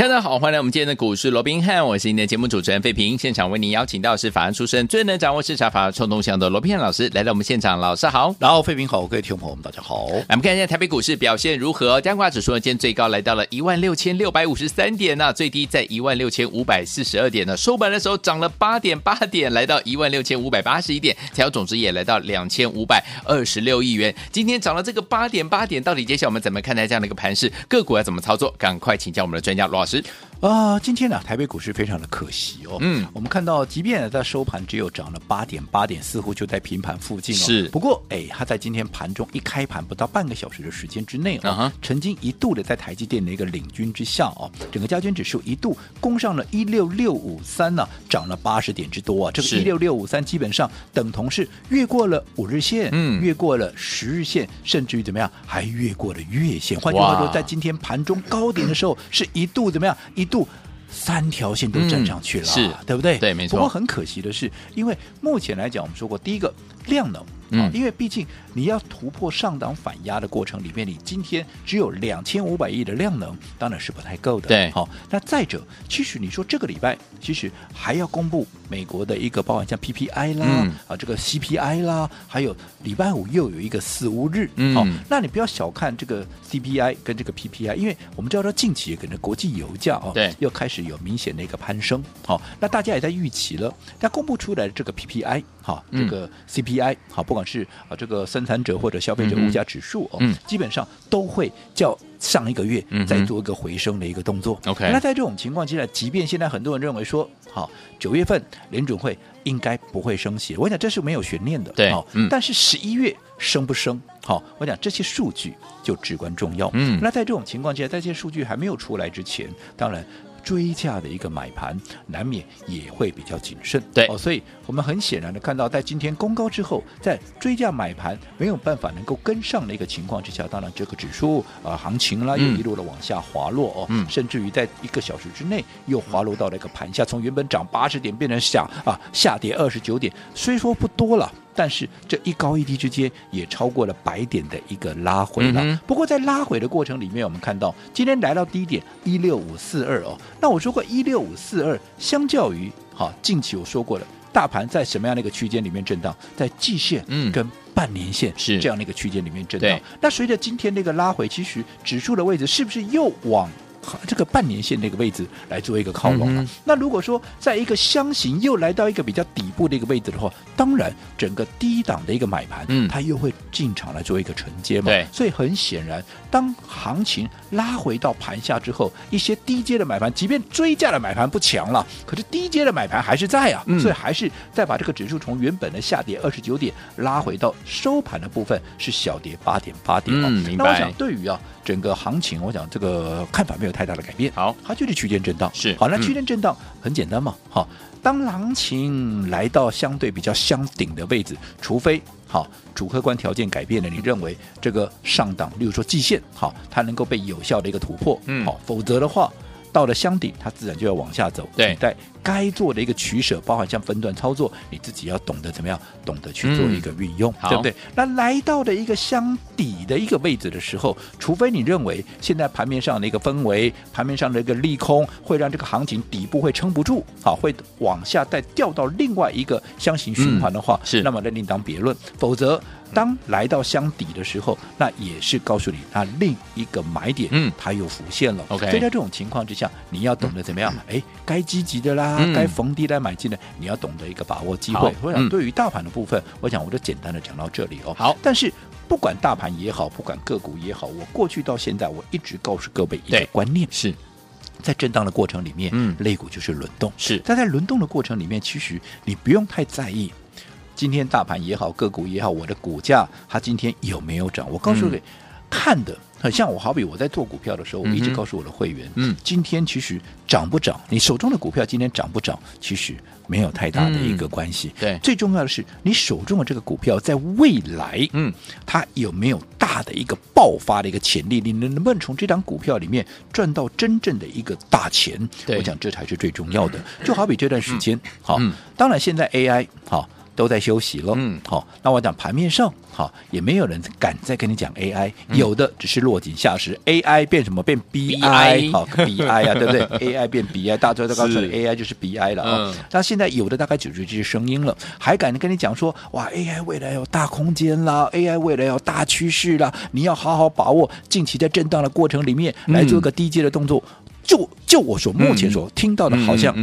大家好，欢迎来我们今天的股市罗宾汉，我是您的节目主持人费平。现场为您邀请到是法案出身、最能掌握市场法案冲动向的罗宾汉老师来到我们现场，老师好。然后费平好，各位听众朋友们大家好。来，我们看一下台北股市表现如何？加挂指数呢，今天最高来到了一万六千六百五十三点呢、啊，最低在一万六千五百四十二点呢。收盘的时候涨了八点八点，来到一万六千五百八十一点，成交总值也来到两千五百二十六亿元。今天涨了这个八点八点，到底接下来我们怎么看待这样的一个盘势？个股要怎么操作？赶快请教我们的专家罗老师。it. 啊、呃，今天呢，台北股市非常的可惜哦。嗯，我们看到，即便在收盘只有涨了八点八点，似乎就在平盘附近哦。是。不过，哎，它在今天盘中一开盘不到半个小时的时间之内啊、哦，曾经一度的在台积电的一个领军之下哦，整个加权指数一度攻上了一六六五三呢，涨了八十点之多啊。这个一六六五三基本上等同是越过了五日线，嗯，越过了十日线，甚至于怎么样，还越过了月线。换句话说，在今天盘中高点的时候，是一度怎么样？一度三条线都站上去了，嗯、是对不对？对，没错。不过很可惜的是，因为目前来讲，我们说过，第一个量能。嗯，因为毕竟你要突破上档反压的过程里面，你今天只有两千五百亿的量能，当然是不太够的。对，好，那再者，其实你说这个礼拜其实还要公布美国的一个，包含像 PPI 啦，嗯、啊这个 CPI 啦，还有礼拜五又有一个四五日，嗯，好，那你不要小看这个 CPI 跟这个 PPI，因为我们知道说近期可能国际油价哦，对，又开始有明显的一个攀升，好，那大家也在预期了，那公布出来的这个 PPI，好，这个 CPI，好，不管是啊，这个生产者或者消费者物价指数哦，嗯、基本上都会较上一个月再做一个回升的一个动作。OK，、嗯、那在这种情况之下，即便现在很多人认为说，好，九月份联准会应该不会升息，我想这是没有悬念的。对，好，嗯、但是十一月升不升？好，我讲这些数据就至关重要。嗯，那在这种情况之下，在这些数据还没有出来之前，当然。追价的一个买盘，难免也会比较谨慎。对哦，所以我们很显然的看到，在今天攻高之后，在追价买盘没有办法能够跟上的一个情况之下，当然这个指数啊、呃、行情啦又一路的往下滑落哦，嗯、甚至于在一个小时之内又滑落到了一个盘下，从原本涨八十点变成下啊下跌二十九点，虽说不多了。但是这一高一低之间也超过了百点的一个拉回了。嗯、不过在拉回的过程里面，我们看到今天来到低点一六五四二哦。那我说过一六五四二，相较于哈近期我说过了，大盘在什么样的一个区间里面震荡？在季线跟半年线是这样的一个区间里面震荡。嗯、那随着今天那个拉回，其实指数的位置是不是又往？这个半年线那个位置来做一个靠拢、啊嗯、那如果说在一个箱型又来到一个比较底部的一个位置的话，当然整个低档的一个买盘，嗯，它又会进场来做一个承接嘛。对，所以很显然，当行情拉回到盘下之后，一些低阶的买盘，即便追价的买盘不强了，可是低阶的买盘还是在啊，嗯、所以还是再把这个指数从原本的下跌二十九点拉回到收盘的部分是小跌八点八点、啊。嗯，明白。那我想对于啊。整个行情，我想这个看法没有太大的改变。好，它就是区间震荡。是，好，那区间震荡很简单嘛。好，当行情来到相对比较相顶的位置，除非好主客观条件改变了，你认为这个上档，例如说季线，好，它能够被有效的一个突破。嗯，好，否则的话。到了箱顶，它自然就要往下走。对，在该做的一个取舍，包含像分段操作，你自己要懂得怎么样，懂得去做一个运用，嗯、对不对？那来到的一个箱底的一个位置的时候，除非你认为现在盘面上的一个氛围，盘面上的一个利空，会让这个行情底部会撑不住，好，会往下再掉到另外一个箱型循环的话，嗯、是，那么那另当别论。否则。当来到箱底的时候，那也是告诉你，那另一个买点，嗯，它又浮现了。OK，所以在这种情况之下，你要懂得怎么样？哎、嗯，该积极的啦，嗯、该逢低来买进的，你要懂得一个把握机会。我想，对于大盘的部分，嗯、我想我就简单的讲到这里哦。好，但是不管大盘也好，不管个股也好，我过去到现在，我一直告诉各位一个观念：是在震荡的过程里面，嗯，类股就是轮动。是，但在轮动的过程里面，其实你不用太在意。今天大盘也好，个股也好，我的股价它今天有没有涨？我告诉你，嗯、看的很像我，好比我在做股票的时候，我一直告诉我的会员，嗯，今天其实涨不涨，你手中的股票今天涨不涨，其实没有太大的一个关系。嗯、对，最重要的是你手中的这个股票在未来，嗯，它有没有大的一个爆发的一个潜力？你能不能从这张股票里面赚到真正的一个大钱？对，我想这才是最重要的。就好比这段时间，嗯、好，嗯、当然现在 AI 好。都在休息了，嗯，好，那我讲盘面上，好，也没有人敢再跟你讲 AI，、嗯、有的只是落井下石，AI 变什么？变 BI，好 BI 啊，对不对？AI 变 BI，大家都告诉你 AI 就是 BI 了啊。那、嗯、现在有的大概只是这些声音了，还敢跟你讲说，哇，AI 未来有大空间啦，AI 未来有大趋势啦，你要好好把握近期在震荡的过程里面来做一个低阶的动作。嗯、就就我所目前所听到的，好像。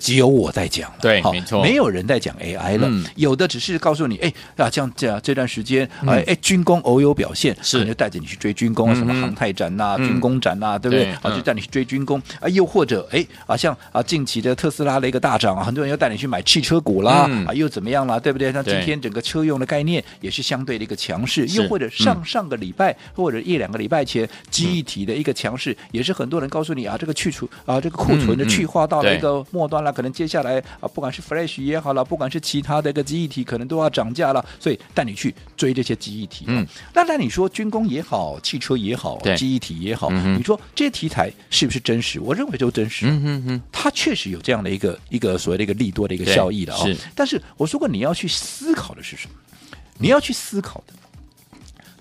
只有我在讲了，对，没错，没有人在讲 AI 了。嗯、有的只是告诉你，哎，啊，这样这样，这段时间，哎、嗯、哎，军工偶有表现，是，就带着你去追军工啊，什么航太展呐、军工展呐、啊，对不对？啊，就带你去追军工。啊，又或者，哎，啊，像啊，近期的特斯拉的一个大涨啊，很多人又带你去买汽车股啦，嗯、啊，又怎么样啦，对不对？像今天整个车用的概念也是相对的一个强势，又或者上、嗯、上个礼拜或者一两个礼拜前，记忆体的一个强势，也是很多人告诉你啊，这个去除啊，这个库存的去化到了一个末端了，可能接下来。啊，不管是 Flash 也好了，不管是其他的一个记忆体，可能都要涨价了，所以带你去追这些记忆体。嗯，那那你说军工也好，汽车也好，记忆体也好，嗯、你说这些题材是不是真实？我认为都真实。嗯嗯嗯，它确实有这样的一个一个所谓的一个利多的一个效益的啊、哦。但是我说过，你要去思考的是什么？你要去思考的，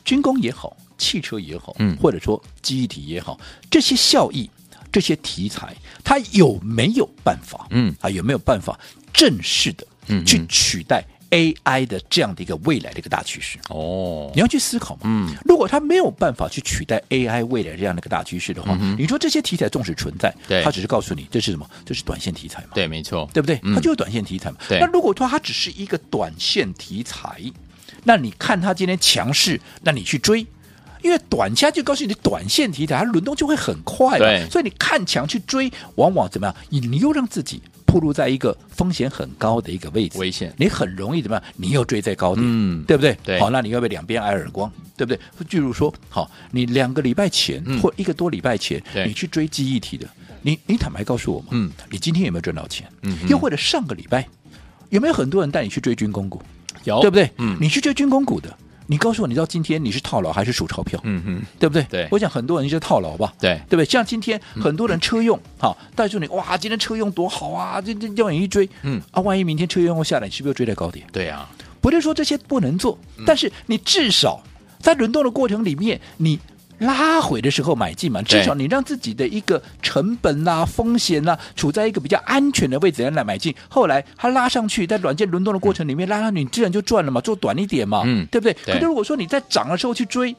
军工也好，汽车也好，嗯，或者说记忆体也好，这些效益。这些题材，它有没有办法？嗯，啊，有没有办法正式的去取代 AI 的这样的一个未来的一个大趋势？哦，你要去思考嘛。嗯，如果它没有办法去取代 AI 未来这样的一个大趋势的话，嗯、你说这些题材纵使存在，对，它只是告诉你这是什么？这是短线题材嘛？对，没错，对不对？它就是短线题材嘛。对。那如果说它只是一个短线题材，那你看它今天强势，那你去追。因为短线就告诉你，短线题材它轮动就会很快，对，所以你看强去追，往往怎么样？你你又让自己暴露在一个风险很高的一个位置，危险。你很容易怎么样？你又追在高点，嗯，对不对？对。好，那你要不要两边挨耳光？对不对？例如说，好，你两个礼拜前、嗯、或一个多礼拜前，你去追记忆体的，你你坦白告诉我嘛，嗯，你今天有没有赚到钱？嗯，又或者上个礼拜有没有很多人带你去追军工股？有，对不对？嗯，你去追军工股的。你告诉我，你知道今天你是套牢还是数钞票？嗯嗯，对不对？对，我想很多人就是套牢吧。对，对不对？像今天很多人车用，好带住你，哇，今天车用多好啊！这这要你一追，嗯啊，万一明天车用下来，你是不是又追在高点？对呀、啊，不是说这些不能做，嗯、但是你至少在轮动的过程里面，你。拉回的时候买进嘛，至少你让自己的一个成本啦、啊、风险啦、啊，处在一个比较安全的位置来买进。后来它拉上去，在软件轮动的过程里面拉上去，你自然就赚了嘛，做短一点嘛，嗯，对不对？对。可是如果说你在涨的时候去追，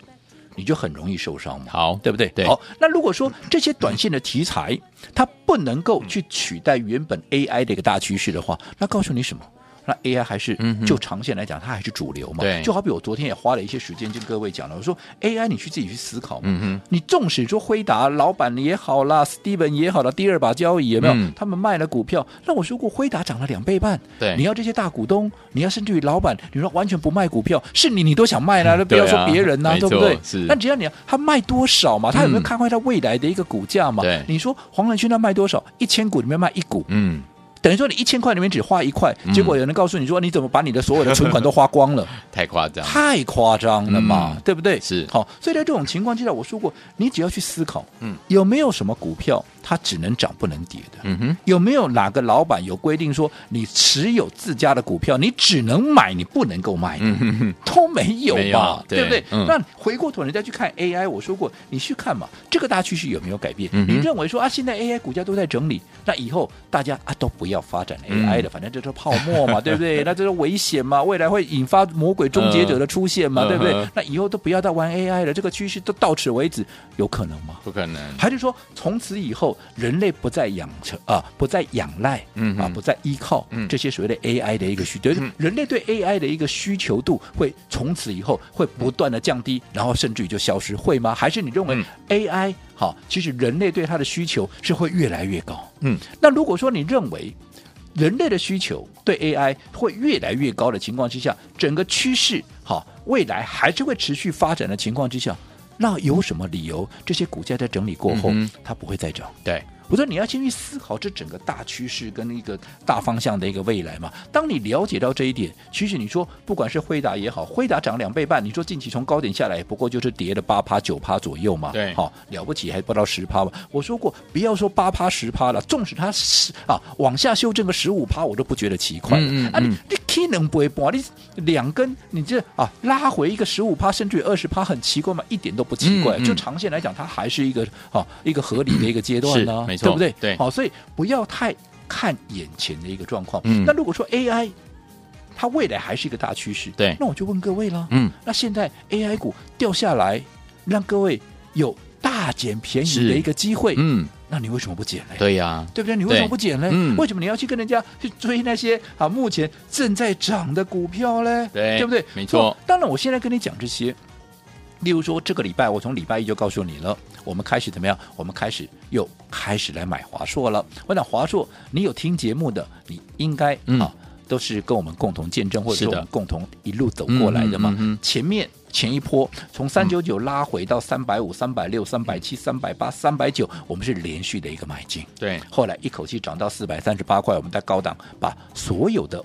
你就很容易受伤嘛，好，对不对？对。好，那如果说这些短线的题材它不能够去取代原本 AI 的一个大趋势的话，那告诉你什么？那 AI 还是就长线来讲，它还是主流嘛？对，就好比我昨天也花了一些时间跟各位讲了，我说 AI 你去自己去思考嘛。你纵使说辉达老板也好啦，Steven 也好了，第二把交椅有没有？他们卖了股票，那我说过辉达涨了两倍半。对，你要这些大股东，你要甚至于老板，你说完全不卖股票，是你你都想卖啦，那不要说别人呐，对不对？是。那只要你他卖多少嘛，他有没有看坏他未来的一个股价嘛？对，你说黄仁勋他卖多少？一千股里面卖一股。嗯。等于说你一千块里面只花一块，嗯、结果有人告诉你说，你怎么把你的所有的存款都花光了？太夸张，太夸张了嘛，嗯、对不对？是好，所以在这种情况之下，我说过，你只要去思考，嗯，有没有什么股票它只能涨不能跌的？嗯哼，有没有哪个老板有规定说，你持有自家的股票，你只能买，你不能够卖的？嗯哼，都没有吧？对，对不对？嗯、那回过头你再去看 AI，我说过，你去看嘛，这个大趋势有没有改变？嗯、你认为说啊，现在 AI 股价都在整理，那以后大家啊都不要发展 AI 了，反正这是泡沫嘛，对不对？那这是危险嘛，未来会引发魔鬼终结者的出现嘛，对不对？那以后都不要再玩 AI 了，这个趋势都到此为止，有可能吗？不可能。还是说从此以后人类不再养成啊，不再仰赖，嗯啊，不再依靠这些所谓的 AI 的一个需求，人类对 AI 的一个需求度会从此以后会不断的降低，然后甚至于就消失，会吗？还是你认为 AI 好，其实人类对它的需求是会越来越高？嗯，那如果说你认为人类的需求对 AI 会越来越高的情况之下，整个趋势好，未来还是会持续发展的情况之下，那有什么理由这些股价在整理过后，嗯、它不会再涨？对。我说你要先去思考这整个大趋势跟一个大方向的一个未来嘛。当你了解到这一点，其实你说不管是辉达也好，辉达涨两倍半，你说近期从高点下来，不过就是跌了八趴九趴左右嘛。对，好、哦、了不起还不到十趴嘛。我说过不要说八趴十趴了，纵使它十啊往下修正个十五趴，我都不觉得奇怪。嗯嗯，嗯。啊，你你可能不会播，你两根你这啊拉回一个十五趴甚至于二十趴，很奇怪吗？一点都不奇怪。嗯嗯、就长线来讲，它还是一个啊一个合理的一个阶段呢，对不对？对，好、哦。所以不要太看眼前的一个状况。嗯，那如果说 AI 它未来还是一个大趋势，对，那我就问各位了。嗯，那现在 AI 股掉下来，让各位有大捡便宜的一个机会。嗯，那你为什么不捡呢？对呀、啊，对不对？你为什么不捡呢？嗯，为什么你要去跟人家去追那些啊目前正在涨的股票呢？对，对不对？没错。当然，我现在跟你讲这些。例如说，这个礼拜我从礼拜一就告诉你了，我们开始怎么样？我们开始又开始来买华硕了。我想华硕，你有听节目的，你应该、嗯、啊都是跟我们共同见证，或者说我们共同一路走过来的嘛。嗯嗯嗯、前面前一波从三九九拉回到三百五、三百六、三百七、三百八、三百九，我们是连续的一个买进。对，后来一口气涨到四百三十八块，我们在高档把所有的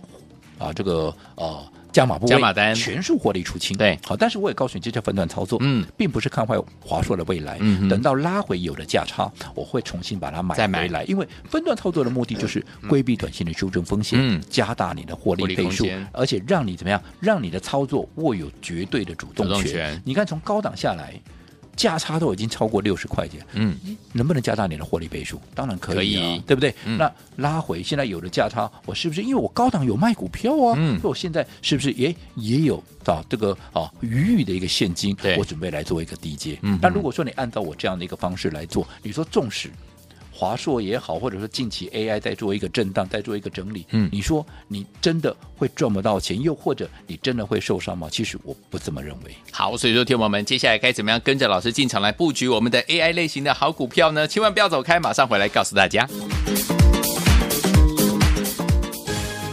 啊这个呃。加码部位，加码单全数获利出清。对，好，但是我也告诉你，这叫分段操作，嗯，并不是看坏华硕的未来。嗯，等到拉回有了价差，我会重新把它买回来。因为分段操作的目的就是规避短线的修正风险，嗯，加大你的获利倍数，而且让你怎么样，让你的操作握有绝对的。主动权。你看，从高档下来。价差都已经超过六十块钱，嗯，能不能加大你的获利倍数？当然可以，啊，可以，对不对？嗯、那拉回现在有了价差，我是不是因为我高档有卖股票啊？嗯，所以我现在是不是也也有啊这个啊余裕的一个现金？对，我准备来做一个低阶。嗯，那如果说你按照我这样的一个方式来做，你说纵使。华硕也好，或者说近期 AI 在做一个震荡，在做一个整理，嗯，你说你真的会赚不到钱，又或者你真的会受伤吗？其实我不这么认为。好，所以说，听友们，接下来该怎么样跟着老师进场来布局我们的 AI 类型的好股票呢？千万不要走开，马上回来告诉大家。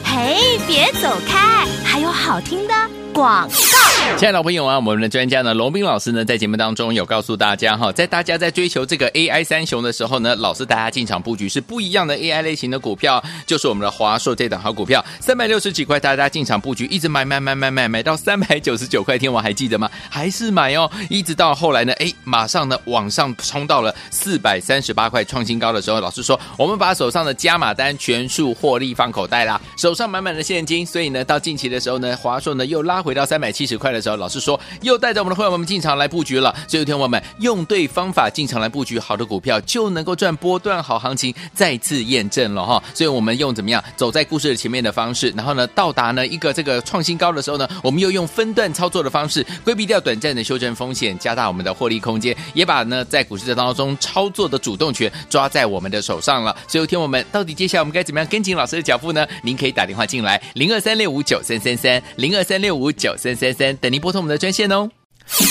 嘿，别走开，还有好听的广告。亲爱的朋友啊，我们的专家呢，龙斌老师呢，在节目当中有告诉大家哈，在大家在追求这个 AI 三雄的时候呢，老师大家进场布局是不一样的 AI 类型的股票，就是我们的华硕这档好股票，三百六十几块，大家进场布局，一直买买买买买买到三百九十九块，天王还记得吗？还是买哦，一直到后来呢，哎，马上呢往上冲到了四百三十八块创新高的时候，老师说我们把手上的加码单全数获利放口袋啦，手上满满的现金，所以呢，到近期的时候呢，华硕呢又拉回到三百七十块。的时候，老师说又带着我们的会员们进场来布局了。所以，有天我们用对方法进场来布局好的股票，就能够赚波段好行情，再次验证了哈。所以，我们用怎么样走在故事的前面的方式，然后呢，到达呢一个这个创新高的时候呢，我们又用分段操作的方式，规避掉短暂的修正风险，加大我们的获利空间，也把呢在股市的当中操作的主动权抓在我们的手上了。所以，有天我们到底接下来我们该怎么样跟紧老师的脚步呢？您可以打电话进来零二三六五九三三三零二三六五九三三三。等您拨通我们的专线哦，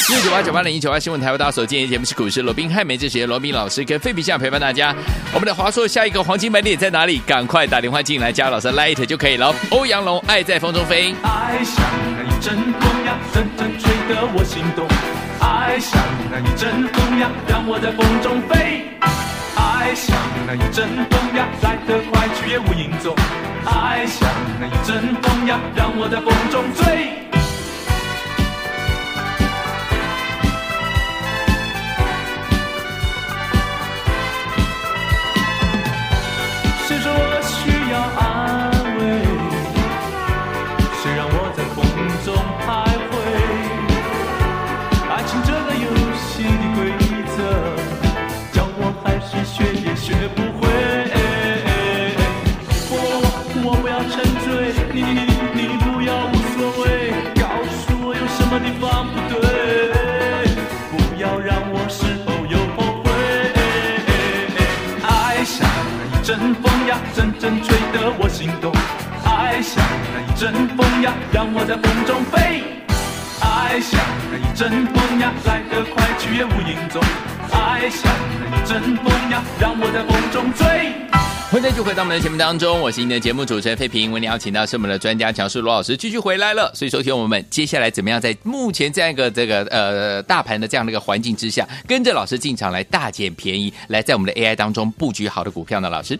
六九八九八零一九八新闻台为大家所见节目是股市罗宾汉梅哲学罗宾老师跟费比相陪伴大家。我们的华硕下一个黄金买点在哪里？赶快打电话进来加老师 Light 就可以了。欧阳龙爱在风中飞，爱像那一阵风呀，阵阵吹得我心动。爱像那一阵风呀，让我在风中飞。爱像那一阵风呀，来得快去也无影踪。爱像那一阵风呀，让我在风中追。风呀让我在风中飞爱像那一阵风呀，来得快，去也无影踪。爱像那一阵风呀让我在风中追。欢迎继续回到我们的节目当中，我是您的节目主持人费平。为您邀请到是我们的专家讲师罗老师继续回来了。所以，收听我们接下来怎么样，在目前这样一个这个呃大盘的这样的一个环境之下，跟着老师进场来大捡便宜，来在我们的 AI 当中布局好的股票呢？老师。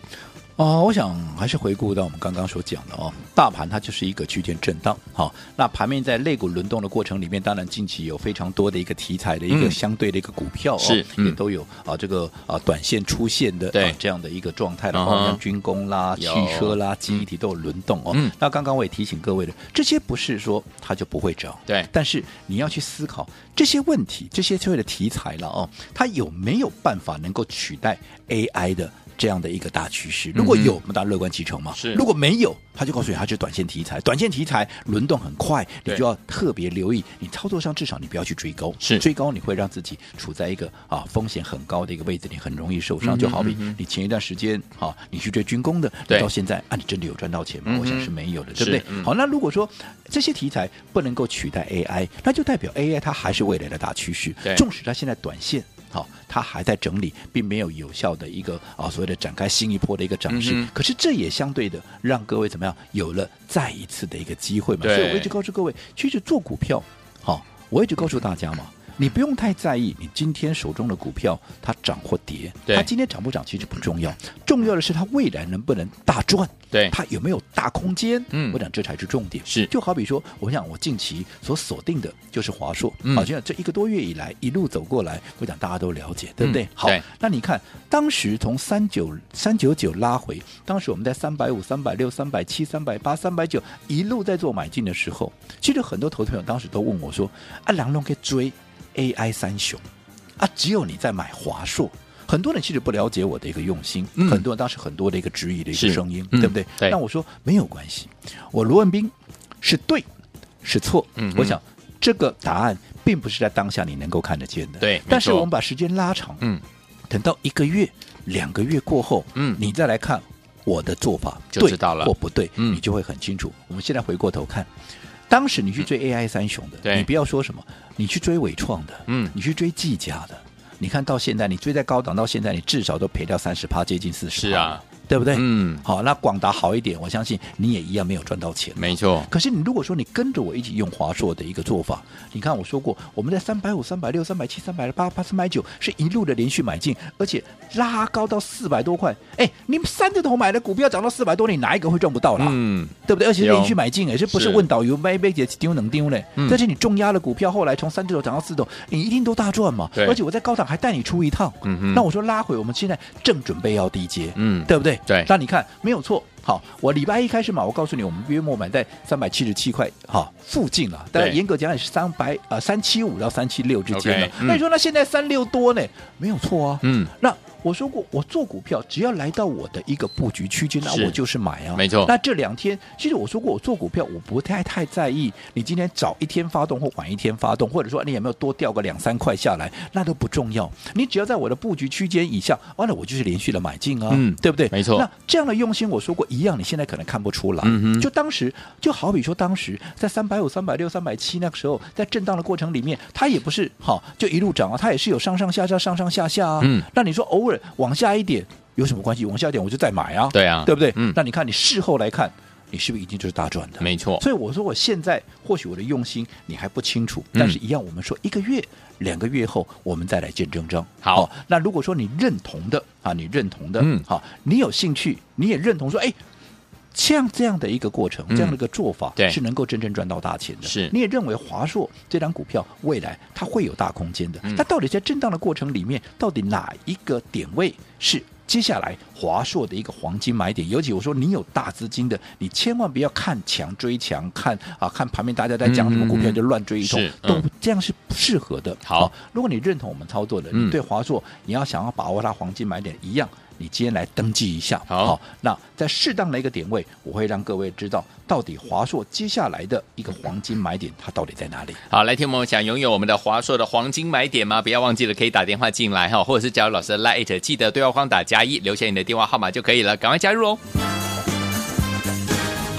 哦，我想还是回顾到我们刚刚所讲的哦，大盘它就是一个区间震荡。好、哦，那盘面在肋骨轮动的过程里面，当然近期有非常多的一个题材的一个相对的一个股票、哦嗯、是、嗯、也都有啊这个啊短线出现的这样的一个状态的话，像军工啦、汽车啦、记忆体都有轮动哦。嗯、那刚刚我也提醒各位的，这些不是说它就不会涨，对，但是你要去思考这些问题，这些所谓的题材了哦，它有没有办法能够取代 AI 的？这样的一个大趋势，如果有，我们当然乐观其成嘛。是，如果没有，他就告诉你，它就是短线题材，短线题材轮动很快，你就要特别留意。你操作上至少你不要去追高，是追高你会让自己处在一个啊风险很高的一个位置，你很容易受伤。就好比你前一段时间啊，你去追军工的，到现在啊，你真的有赚到钱吗？我想是没有的，对不对？好，那如果说这些题材不能够取代 AI，那就代表 AI 它还是未来的大趋势。纵使它现在短线。好，它还在整理，并没有有效的一个啊所谓的展开新一波的一个涨势。嗯、可是这也相对的让各位怎么样有了再一次的一个机会嘛？所以我一直告诉各位，其实做股票，好，我一直告诉大家嘛。你不用太在意你今天手中的股票它涨或跌，它今天涨不涨其实不重要，重要的是它未来能不能大赚，对，它有没有大空间？嗯，我讲这才是重点。是，就好比说，我想我近期所锁定的就是华硕，好像这一个多月以来一路走过来，我讲大家都了解，对不对？好，那你看当时从三九三九九拉回，当时我们在三百五、三百六、三百七、三百八、三百九一路在做买进的时候，其实很多投资朋友当时都问我说：“啊，两龙可以追？” AI 三雄啊，只有你在买华硕，很多人其实不了解我的一个用心，嗯、很多人当时很多的一个质疑的一个声音，对不对？那、嗯、我说没有关系，我罗文斌是对是错，嗯，我想这个答案并不是在当下你能够看得见的，对。但是我们把时间拉长，嗯，等到一个月、两个月过后，嗯，你再来看我的做法，就知道了。或不对，嗯，你就会很清楚。我们现在回过头看。当时你去追 AI 三雄的，嗯、你不要说什么，你去追伟创的，嗯，你去追技嘉的，你看到现在，你追在高档到现在，你至少都赔掉三十趴，接近四十。是啊。对不对？嗯，好，那广达好一点，我相信你也一样没有赚到钱。没错。可是你如果说你跟着我一起用华硕的一个做法，你看我说过，我们在三百五、三百六、三百七、三百八、八、三百九是一路的连续买进，而且拉高到四百多块。哎，你们三字头买的股票涨到四百多，你哪一个会赚不到啦？嗯，对不对？而且连续买进，哎，这不是问导游买买几丢能丢嘞？但是你重压的股票后来从三字头涨到四字头，你一定都大赚嘛。对。而且我在高档还带你出一趟。嗯嗯。那我说拉回，我们现在正准备要低接。嗯，对不对？对。但你看。没有错，好，我礼拜一开始买，我告诉你，我们约莫买在三百七十七块哈附近了，但严格讲也是三百啊三七五到三七六之间的。Okay, 嗯、那你说那现在三六多呢？没有错啊，嗯，那。我说过，我做股票只要来到我的一个布局区间，那我就是买啊。没错。那这两天，其实我说过，我做股票我不太太在意你今天早一天发动或晚一天发动，或者说你有没有多掉个两三块下来，那都不重要。你只要在我的布局区间以下，完了我就是连续的买进啊，嗯，对不对？没错。那这样的用心，我说过一样，你现在可能看不出来。就当时就好比说，当时在三百五、三百六、三百七那个时候，在震荡的过程里面，它也不是好就一路涨啊，它也是有上上下下、上上下下啊。嗯。那你说偶尔往往下一点有什么关系？往下一点我就再买啊，对啊，对不对？嗯，那你看你事后来看，你是不是已经就是大赚的？没错。所以我说我现在或许我的用心你还不清楚，但是一样，我们说一个月、两个月后我们再来见真章。好，那如果说你认同的啊，你认同的，嗯，好，你有兴趣，你也认同说，哎。像这样的一个过程，这样的一个做法，是能够真正赚到大钱的。是，你也认为华硕这张股票未来它会有大空间的？它到底在震荡的过程里面，到底哪一个点位是接下来华硕的一个黄金买点？尤其我说你有大资金的，你千万不要看强追强，看啊看旁边大家在讲什么股票就乱追一通，都这样是不适合的。好，如果你认同我们操作的，你对华硕你要想要把握它黄金买点一样。你今天来登记一下，好，好，那在适当的一个点位，我会让各位知道到底华硕接下来的一个黄金买点，它到底在哪里？好，来听我们想拥有我们的华硕的黄金买点吗？不要忘记了，可以打电话进来哈，或者是加入老师的 Lite，记得对话框打加一，留下你的电话号码就可以了，赶快加入哦。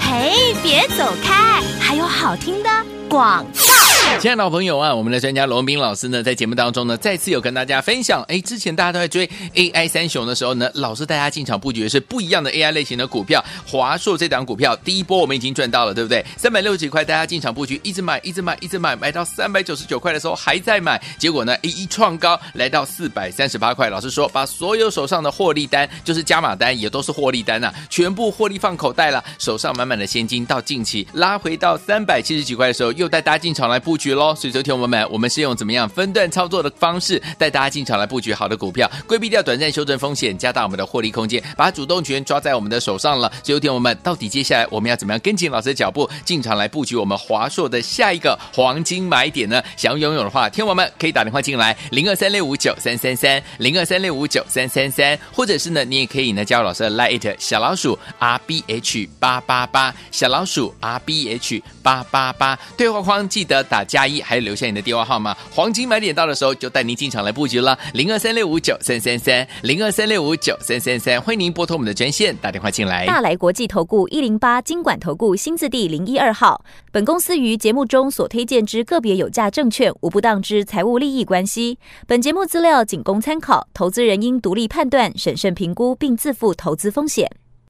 嘿，别走开，还有好听的广告。亲爱的朋友啊，我们的专家罗文彬老师呢，在节目当中呢，再次有跟大家分享。哎，之前大家都在追 AI 三雄的时候呢，老师带大家进场布局的是不一样的 AI 类型的股票。华硕这档股票，第一波我们已经赚到了，对不对？三百六十几块，大家进场布局，一直买，一直买，一直买，买到三百九十九块的时候还在买，结果呢，一一创高，来到四百三十八块。老师说，把所有手上的获利单，就是加码单，也都是获利单呐、全部获利放口袋了，手上满满的现金。到近期拉回到三百七十几块的时候，又带大家进场来布布局。喽，所以昨天我们我们是用怎么样分段操作的方式带大家进场来布局好的股票，规避掉短暂修正风险，加大我们的获利空间，把主动权抓在我们的手上了。所以昨天我们到底接下来我们要怎么样跟紧老师的脚步进场来布局我们华硕的下一个黄金买点呢？想要拥有的话，听我们可以打电话进来零二三六五九三三三零二三六五九三三三，或者是呢你也可以呢加入老师的 Lite 小老鼠 R B H 八八八小老鼠 R B H 八八八对话框记得打加。一还有留下你的电话号码，黄金买点到的时候就带您进场来布局了，零二三六五九三三三，零二三六五九三三三，欢迎您拨通我们的专线打电话进来。大来国际投顾一零八金管投顾新字第零一二号，本公司于节目中所推荐之个别有价证券无不当之财务利益关系，本节目资料仅供参考，投资人应独立判断、审慎评估并自负投资风险。